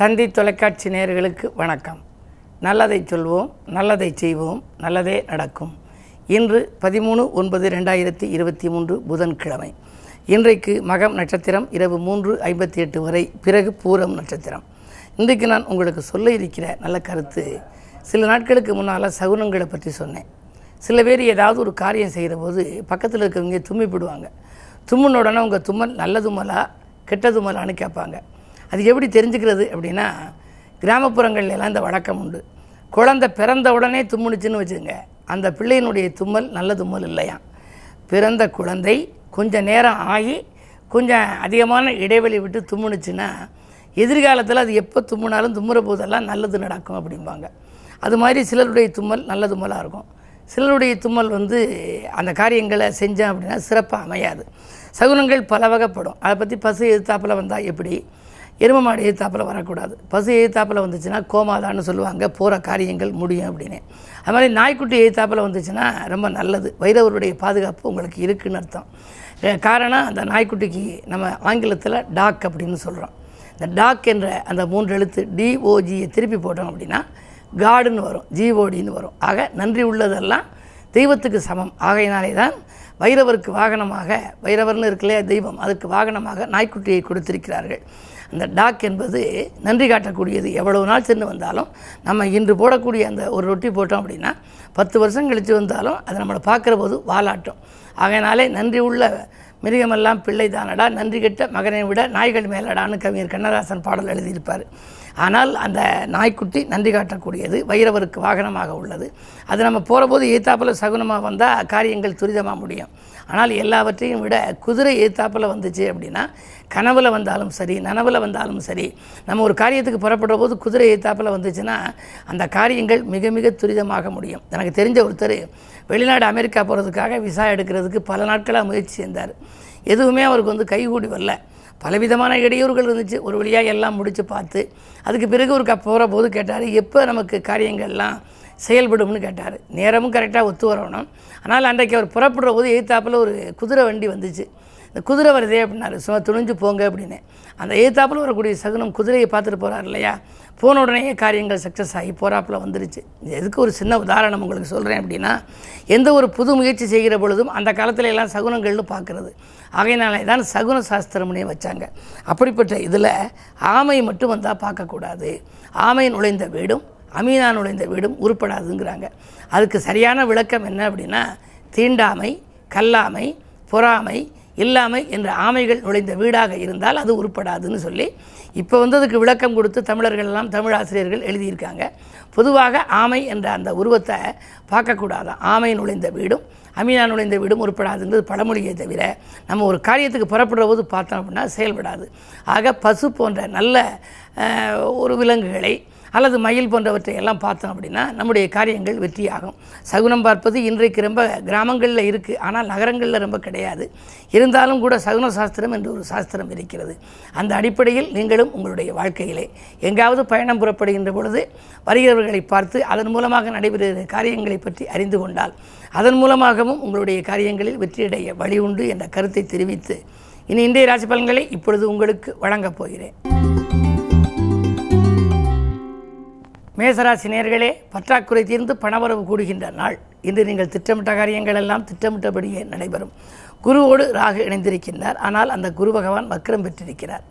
தந்தி தொலைக்காட்சி நேயர்களுக்கு வணக்கம். நல்லதை சொல்வோம் நல்லதை செய்வோம் நல்லதே நடக்கும். இன்று பதிமூணு ஒன்பது ரெண்டாயிரத்தி இருபத்தி மூன்று புதன்கிழமை. இன்றைக்கு மகம் நட்சத்திரம் இரவு மூன்று ஐம்பத்தி எட்டு வரை பிறகு பூரம் நட்சத்திரம். இன்றைக்கு நான் உங்களுக்கு சொல்ல இருக்கிற நல்ல கருத்து சில நாட்களுக்கு முன்னால் சகுனங்களை பற்றி சொன்னேன். சில பேர் ஏதாவது ஒரு காரியம் செய்கிற போது பக்கத்தில் இருக்கவங்க தும்மிப்பிடுவாங்க தும்முன உடனே உங்கள் தும்மல் நல்ல தும்மலா கெட்ட தும்மலான்னு கேட்பாங்க. அது எப்படி தெரிஞ்சுக்கிறது அப்படின்னா கிராமப்புறங்கள்ல எல்லாம் இந்த வழக்கம் உண்டு. குழந்தை பிறந்த உடனே தும்முனுச்சுன்னு வச்சுக்கோங்க. அந்த பிள்ளையினுடைய தும்மல் நல்ல தும்மல் இல்லையா? பிறந்த குழந்தை கொஞ்சம் நேரம் ஆகி கொஞ்சம் அதிகமான இடைவெளி விட்டு தும்முனுச்சுன்னா எதிர்காலத்தில் அது எப்போ தும்முனாலும் தும்முற போதெல்லாம் நல்லது நடக்கும் அப்படிம்பாங்க. அது மாதிரி சிலருடைய தும்மல் நல்ல தும்மலாக இருக்கும். சிலருடைய தும்மல் வந்து அந்த காரியங்களை செஞ்சேன் அப்படின்னா சிறப்பாக அமையாது. சகுனங்கள் பல வகைப்படும் அதை பற்றி பசு எதிர்த்தாப்பில் வந்தால் எப்படி? எரும மாடு எதிர்த்தாப்பில் வரக்கூடாது. பசு எதிர்த்தாப்பில் வந்துச்சுன்னா கோமாதான்னு சொல்லுவாங்க. போகிற காரியங்கள் முடியும் அப்படின்னு. அது மாதிரி நாய்க்குட்டி எதிர்த்தாப்பில் வந்துச்சுன்னா ரொம்ப நல்லது. வைரவருடைய பாதுகாப்பு உங்களுக்கு இருக்குன்னு அர்த்தம். காரணம் அந்த நாய்க்குட்டிக்கு நம்ம ஆங்கிலத்தில் டாக் அப்படின்னு சொல்கிறோம் இந்த டாக் என்ற அந்த மூன்று எழுத்து டிஓஜியை திருப்பி போட்டோம் அப்படின்னா காடுன்னு வரும். ஜிஓடின்னு வரும். ஆக நன்றி உள்ளதெல்லாம் தெய்வத்துக்கு சமம். ஆகையினாலே தான் வைரவருக்கு வாகனமாக வைரவர்னு இருக்கலையே தெய்வம். அதுக்கு வாகனமாக நாய்க்குட்டியை கொடுத்திருக்கிறார்கள். அந்த டாக் என்பது நன்றி காட்டக்கூடியது. எவ்வளவு நாள் சென்று வந்தாலும் நம்ம இன்று போடக்கூடிய அந்த ஒரு ரொட்டி போட்டோம் அப்படின்னா பத்து வருஷம் கழித்து வந்தாலும் அதை நம்மளை பார்க்குற போது வாலாட்டும். ஆகையினாலே நன்றி உள்ள மிருகமெல்லாம் பிள்ளை தானடா நன்றி கெட்ட மகனை விட நாய்கள் மேலடான்னு கவிஞர் கண்ணதாசன் பாடல் எழுதியிருப்பார். ஆனால் அந்த நாய்க்குட்டி நன்றி காட்டக்கூடியது வைரவருக்கு வாகனமாக உள்ளது. அது நம்ம போகிற போது ஏத்தாப்பில் சகுனமாக வந்தால் காரியங்கள் துரிதமாக முடியும். ஆனால் எல்லாவற்றையும் விட குதிரை ஏத்தாப்பில் வந்துச்சு அப்படின்னா கனவில் வந்தாலும் சரி நனவில் வந்தாலும் சரி நம்ம ஒரு காரியத்துக்கு புறப்படுற போது குதிரை ஏத்தாப்பில் வந்துச்சுன்னா அந்த காரியங்கள் மிக மிக துரிதமாக முடியும். எனக்கு தெரிஞ்ச ஒருத்தர் வெளிநாடு அமெரிக்கா போகிறதுக்காக விசா எடுக்கிறதுக்கு பல நாட்களாக முயற்சி செய்தார் எதுவுமே அவருக்கு வந்து கைகூடி வரல. பலவிதமான இடையூறுகள் இருந்துச்சு. ஒரு வழியாக எல்லாம் முடித்து பார்த்து அதுக்கு பிறகு ஒரு போகிற போது கேட்டார் எப்போ நமக்கு காரியங்கள்லாம் செயல்படும்னு கேட்டார். நேரமும் கரெக்டாக ஒத்து வரணும் ஆனால் அன்றைக்கு அவர் புறப்படுற போது எய்த்தாப்பில் ஒரு குதிரை வண்டி வந்துச்சு. இந்த குதிரை வருதே அப்படின்னாரு. சும்மா துணிஞ்சு போங்க அப்படின்னு. அந்த எய்த்தாப்பில் வரக்கூடிய சகுனம் குதிரையை பார்த்துட்டு போகிறார் இல்லையா? போன உடனே காரியங்கள் சக்ஸஸ் ஆகி போகிறாப்பில் வந்துருச்சு. இது எதுக்கு ஒரு சின்ன உதாரணம் உங்களுக்கு சொல்கிறேன் அப்படின்னா எந்த ஒரு புது முயற்சி செய்கிற பொழுதும் அந்த காலத்தில எல்லாம் சகுனங்கள்னு பார்க்குறது. ஆகையினாலே தான் சகுன சாஸ்திரம்னே வச்சாங்க. அப்படிப்பட்ட இதில் ஆமை மட்டும் வந்தால் பார்க்கக்கூடாது. ஆமை நுழைந்த வீடும் அமீனா நுழைந்த வீடும் உருப்படாதுங்கிறாங்க. அதுக்கு சரியான விளக்கம் என்ன அப்படின்னா தீண்டாமை கல்லாமை பொறாமை இல்லாமை என்ற ஆமைகள் நுழைந்த வீடாக இருந்தால் அது உருப்படாதுன்னு சொல்லி இப்போ வந்து அதுக்கு விளக்கம் கொடுத்து தமிழர்கள் எல்லாம் தமிழ் ஆசிரியர்கள் எழுதியிருக்காங்க. பொதுவாக ஆமை என்ற அந்த உருவத்தை பார்க்கக்கூடாதான். ஆமை நுழைந்த வீடும் அமீனா நுழைந்த வீடும் உருப்படாதுங்கிறது பழமொழியை தவிர நம்ம ஒரு காரியத்துக்கு புறப்படுற போது பார்த்தோம் அப்படின்னா செயல்படாது. ஆக பசு போன்ற நல்ல ஒரு விலங்குகளை அல்லது மயில் போன்றவற்றை எல்லாம் பார்த்தோம் அப்படின்னா நம்முடைய காரியங்கள் வெற்றியாகும். சகுனம் பார்ப்பது இன்றைக்கு ரொம்ப கிராமங்களில் இருக்குது ஆனால் நகரங்களில் ரொம்ப கிடையாது. இருந்தாலும் கூட சகுன சாஸ்திரம் என்று ஒரு சாஸ்திரம் இருக்கிறது. அந்த அடிப்படையில் நீங்களும் உங்களுடைய வாழ்க்கையிலே எங்காவது பயணம் புறப்படுகின்ற பொழுது வருகிறவர்களை பார்த்து அதன் மூலமாக நடைபெறுகிற காரியங்களை பற்றி அறிந்து கொண்டால் அதன் மூலமாகவும் உங்களுடைய காரியங்களில் வெற்றியடைய வழி உண்டு என்ற கருத்தை தெரிவித்து இனி இன்றைய ராசி பலன்களை இப்பொழுது உங்களுக்கு வழங்கப் போகிறேன். மேசராசி நேர்களே பற்றாக்குறை தீர்ந்து பணவரவு கூடுகின்ற நாள். இன்று நீங்கள் திட்டமிட்ட காரியங்கள் எல்லாம் திட்டமிட்டபடியே நடைபெறும். குருவோடு ராகு இணைந்திருக்கின்றார். ஆனால் அந்த குரு பகவான் வக்கரம் பெற்றிருக்கிறார்.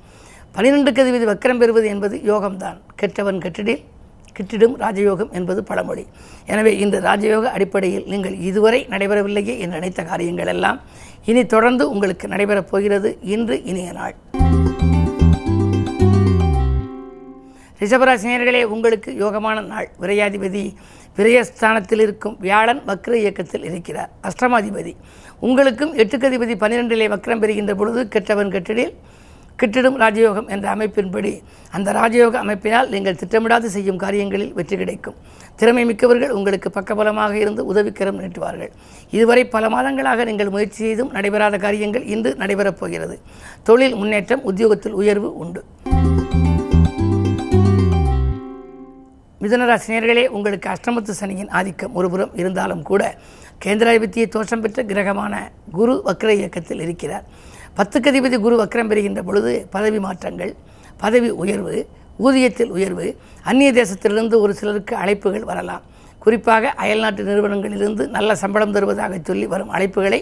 பனிரெண்டு கதிபதி வக்கரம் பெறுவது என்பது யோகம்தான். கெட்டவன் கெட்டிடில் கிட்டிடும் ராஜயோகம் என்பது பழமொழி. எனவே இந்த ராஜயோக அடிப்படையில் நீங்கள் இதுவரை நடைபெறவில்லையே என்று நினைத்த காரியங்கள் எல்லாம் இனி தொடர்ந்து உங்களுக்கு நடைபெறப் போகிறது இன்று இனிய நாள். ரிஷபராசினியர்களே உங்களுக்கு யோகமான நாள். விரையாதிபதி விரயஸ்தானத்தில் இருக்கும் வியாழன் வக்ர இயக்கத்தில் இருக்கிறார். அஷ்டமாதிபதி. உங்களுக்கும் எட்டுக்கதிபதி பன்னிரெண்டிலே வக்ரம் பெறுகின்ற பொழுது கெட்டவன் கெட்டிடில் கிட்டிடும் ராஜயோகம் என்ற அமைப்பின்படி அந்த ராஜயோக அமைப்பினால் நீங்கள் திட்டமிடாது செய்யும் காரியங்களில் வெற்றி கிடைக்கும். திறமை மிக்கவர்கள் உங்களுக்கு பக்கபலமாக இருந்து உதவிக்கரம் நீட்டுவார்கள். இதுவரை பல மாதங்களாக நீங்கள் முயற்சி செய்தும் நடைபெறாத காரியங்கள் இன்று நடைபெறப் போகிறது. தொழில் முன்னேற்றம் உத்தியோகத்தில் உயர்வு உண்டு. மிதனராசினியர்களே உங்களுக்கு அஷ்டமத்து சனியின் ஆதிக்கம் ஒருபுறம் இருந்தாலும் கூட கேந்திராதிபத்திய தோஷம் பெற்ற கிரகமான குரு வக்ர இயக்கத்தில் இருக்கிறார். பத்துக்கதிபதி குரு வக்ரம் பெறுகின்ற பொழுது பதவி மாற்றங்கள் பதவி உயர்வு ஊதியத்தில் உயர்வு அந்நிய தேசத்திலிருந்து ஒரு சிலருக்கு அழைப்புகள் வரலாம். குறிப்பாக அயல்நாட்டு நிறுவனங்களிலிருந்து நல்ல சம்பளம் தருவதாக சொல்லி வரும் அழைப்புகளை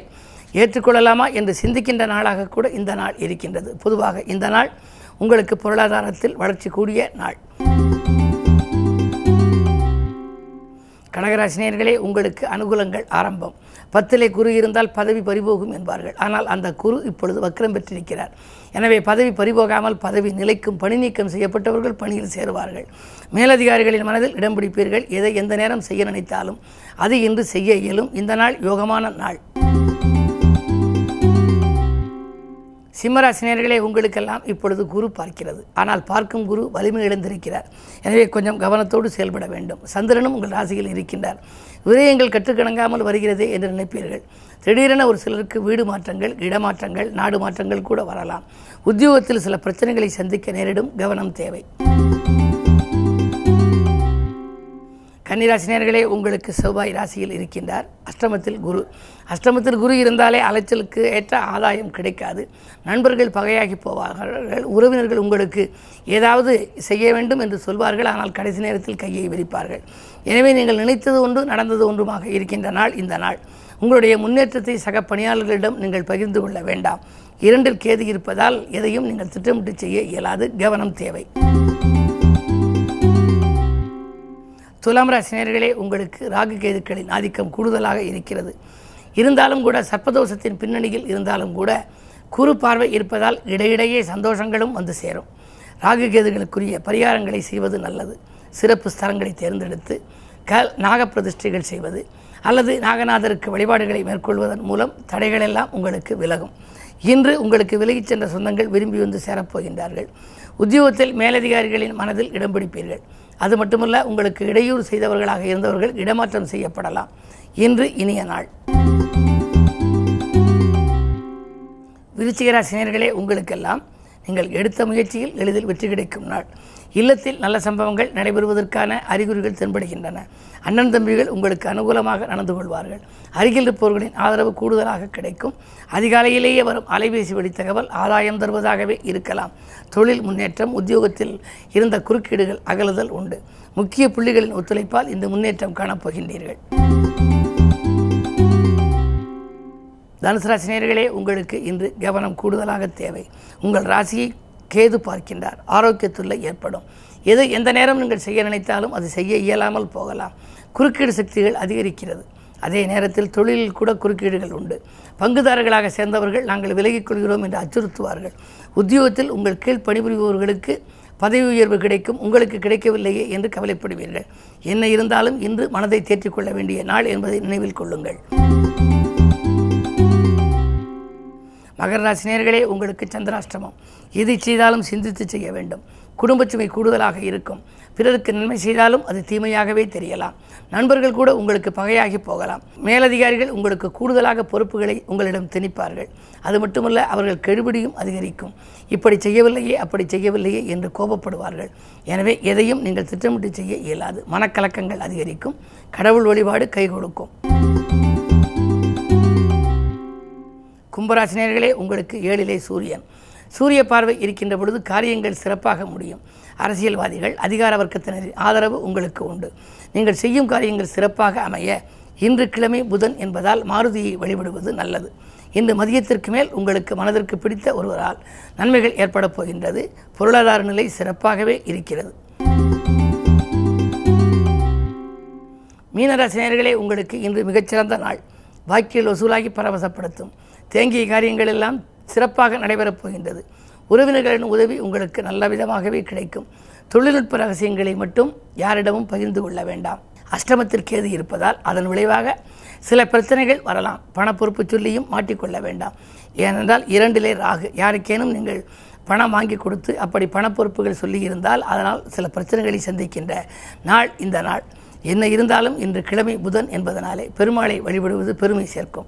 ஏற்றுக்கொள்ளலாமா என்று சிந்திக்கின்ற நாளாக கூட இந்த நாள் இருக்கின்றது. பொதுவாக இந்த நாள் உங்களுக்கு பொருளாதாரத்தில் வளர்ச்சி கூடிய நாள். கடகராசினியர்களே உங்களுக்கு அனுகூலங்கள் ஆரம்பம். பத்திலே குரு இருந்தால் பதவி பறிபோகும் என்பார்கள். ஆனால் அந்த குரு இப்பொழுது வக்கரம் பெற்றிருக்கிறார் எனவே பதவி பறிபோகாமல் பதவி நிலைக்கும் பணி நீக்கம் செய்யப்பட்டவர்கள் பணியில் சேருவார்கள். மேலதிகாரிகளின் மனதில் இடம் பிடிப்பீர்கள். எதை எந்த நேரம் செய்ய நினைத்தாலும் அது இன்று செய்ய இயலும். இந்த நாள் யோகமான நாள். சிம்மராசினியர்களே உங்களுக்கெல்லாம் இப்பொழுது குரு பார்க்கிறது. ஆனால் பார்க்கும் குரு வலிமை இழந்திருக்கிறார். எனவே கொஞ்சம் கவனத்தோடு செயல்பட வேண்டும். சந்திரனும் உங்கள் ராசியில் இருக்கின்றார். விரயங்கள் கற்றுக்கணங்காமல் வருகிறதே என்று நினைப்பீர்கள். திடீரென ஒரு சிலருக்கு வீடு மாற்றங்கள் இடமாற்றங்கள் நாடு மாற்றங்கள் கூட வரலாம். உத்தியோகத்தில் சில பிரச்சனைகளை சந்திக்க நேரிடும் கவனம் தேவை. கன்னிராசினியர்களே உங்களுக்கு செவ்வாய் ராசியில் இருக்கின்றார். அஷ்டமத்தில் குரு. அஷ்டமத்தில் குரு இருந்தாலே அலைச்சலுக்கு ஏற்ற ஆதாயம் கிடைக்காது. நண்பர்கள் பகையாகி போவார்கள். உறவினர்கள் உங்களுக்கு ஏதாவது செய்ய வேண்டும் என்று சொல்வார்கள். ஆனால் கடைசி நேரத்தில் கையை விரிப்பார்கள். எனவே நீங்கள் நினைத்தது ஒன்று நடந்தது ஒன்றுமாக இருக்கின்ற நாள் இந்த நாள். உங்களுடைய முன்னேற்றத்தை சக பணியாளர்களிடம் நீங்கள் பகிர்ந்து கொள்ள வேண்டாம். இரண்டில் கேது இருப்பதால் எதையும் நீங்கள் திட்டமிட்டு செய்ய இயலாது. கவனம் தேவை. துலாம் ராசினியர்களே உங்களுக்கு ராகு கேதுக்களின் ஆதிக்கம் கூடுதலாக இருக்கிறது. இருந்தாலும் கூட சர்ப்பதோஷத்தின் பின்னணியில் இருந்தாலும் கூட குறு பார்வை இருப்பதால் இடையிடையே சந்தோஷங்களும் வந்து சேரும். ராகு கேதுகளுக்குரிய பரிகாரங்களை செய்வது நல்லது. சிறப்பு ஸ்தலங்களை தேர்ந்தெடுத்து க நாகப்பிரதிஷ்டைகள் செய்வது அல்லது நாகநாதருக்கு வழிபாடுகளை மேற்கொள்வதன் மூலம் தடைகளெல்லாம் உங்களுக்கு விலகும். இன்று உங்களுக்கு விலகிச் சென்ற சொந்தங்கள் விரும்பி வந்து சேரப்போகின்றார்கள். உத்தியோகத்தில் மேலதிகாரிகளின் மனதில் இடம் பிடிப்பீர்கள். அது மட்டுமல்ல உங்களுக்கு இடையூறு செய்தவர்களாக இருந்தவர்கள் இடமாற்றம் செய்யப்படலாம். இன்று இனிய நாள். விருச்சிகராசினியர்களே உங்களுக்கெல்லாம் நீங்கள் எடுத்த முயற்சியில் எளிதில் வெற்றி கிடைக்கும் நாள். இல்லத்தில் நல்ல சம்பவங்கள் நடைபெறுவதற்கான அறிகுறிகள் தென்படுகின்றன. அண்ணன் தம்பிகள் உங்களுக்கு அனுகூலமாக நடந்து கொள்வார்கள். அருகில் இருப்பவர்களின் ஆதரவு கூடுதலாக கிடைக்கும். அதிகாலையிலேயே வரும் அலைபேசி வழி தகவல் ஆதாயம் தருவதாகவே இருக்கலாம். தொழில் முன்னேற்றம் உத்தியோகத்தில் இருந்த குறுக்கீடுகள் அகலுதல் உண்டு. முக்கிய புள்ளிகளின் ஒத்துழைப்பால் இந்த முன்னேற்றம் காணப்போகின்றீர்கள். தனுசு ராசினியர்களே உங்களுக்கு இன்று கவனம் கூடுதலாக தேவை. உங்கள் ராசியை கேது பார்க்கின்றார். ஆரோக்கியத்துள்ள ஏற்படும். எது எந்த நேரம் நீங்கள் செய்ய நினைத்தாலும் அது செய்ய இயலாமல் போகலாம். குறுக்கீடு சக்திகள் அதிகரிக்கிறது. அதே நேரத்தில் தொழிலில் கூட குறுக்கீடுகள் உண்டு. பங்குதாரர்களாக சேர்ந்தவர்கள் நாங்கள் விலகிக் கொள்கிறோம் என்று அச்சுறுத்துவார்கள். உத்தியோகத்தில் உங்கள் கீழ் பணிபுரிபவர்களுக்கு பதவி உயர்வு கிடைக்கும். உங்களுக்கு கிடைக்கவில்லையே என்று கவலைப்படுவீர்கள். என்ன இருந்தாலும் இன்று மனதை தேற்றிக்கொள்ள வேண்டிய நாள் என்பதை நினைவில் கொள்ளுங்கள். மகர ராசினியர்களே உங்களுக்கு சந்திராஷ்டமம். எதை செய்தாலும் சிந்தித்து செய்ய வேண்டும். குடும்பச்சுமை கூடுதலாக இருக்கும். பிறருக்கு நன்மை செய்தாலும் அது தீமையாகவே தெரியலாம். நண்பர்கள் கூட உங்களுக்கு பகையாகி போகலாம். மேலதிகாரிகள் உங்களுக்கு கூடுதலாக பொறுப்புகளை உங்களிடம் திணிப்பார்கள். அது மட்டுமல்ல அவர்கள் கெடுபிடியும் அதிகரிக்கும். இப்படி செய்யவில்லையே அப்படி செய்யவில்லையே என்று கோபப்படுவார்கள். எனவே எதையும் நீங்கள் திட்டமிட்டு செய்ய இயலாது. மனக்கலக்கங்கள் அதிகரிக்கும். கடவுள் வழிபாடு கை கொடுக்கும். கும்பராசினியர்களே உங்களுக்கு ஏழிலே சூரியன். சூரிய பார்வை இருக்கின்ற பொழுது காரியங்கள் சிறப்பாக முடியும். அரசியல்வாதிகள் அதிகார வர்க்கத்தினரின் ஆதரவு உங்களுக்கு உண்டு. நீங்கள் செய்யும் காரியங்கள் சிறப்பாக அமைய இன்று கிழமை புதன் என்பதால் மாருதியை வழிபடுவது நல்லது. இன்று மதியத்திற்கு மேல் உங்களுக்கு மனதிற்கு பிடித்த ஒருவரால் நன்மைகள் ஏற்படப் போகின்றது. பொருளாதார நிலை சிறப்பாகவே இருக்கிறது. மீனராசினியர்களே உங்களுக்கு இன்று மிகச்சிறந்த நாள். வாக்கியல் வசூலாகி பரவசப்படுத்தும். தேங்கிய காரியங்கள் எல்லாம் சிறப்பாக நடைபெறப் போகின்றது. உறவினர்களின் உதவி உங்களுக்கு நல்ல விதமாகவே கிடைக்கும். தொழில்நுட்ப ரகசியங்களை மட்டும் யாரிடமும் பகிர்ந்து கொள்ள வேண்டாம். அஷ்டமத்தில் கேது இருப்பதால் அதன் விளைவாக சில பிரச்சனைகள் வரலாம். பண பொறுப்பு சொல்லியும் மாட்டிக்கொள்ள வேண்டாம். ஏனென்றால் இரண்டிலே ராகு. யாருக்கேனும் நீங்கள் பணம் வாங்கி கொடுத்து அப்படி பணப்பொறுப்புகள் சொல்லியிருந்தால் அதனால் சில பிரச்சனைகளை சந்திக்கின்ற நாள் இந்த நாள். என்ன இருந்தாலும் இன்று கிழமை புதன் என்பதனாலே பெருமாளை வழிபடுவது பெருமை சேர்க்கும்.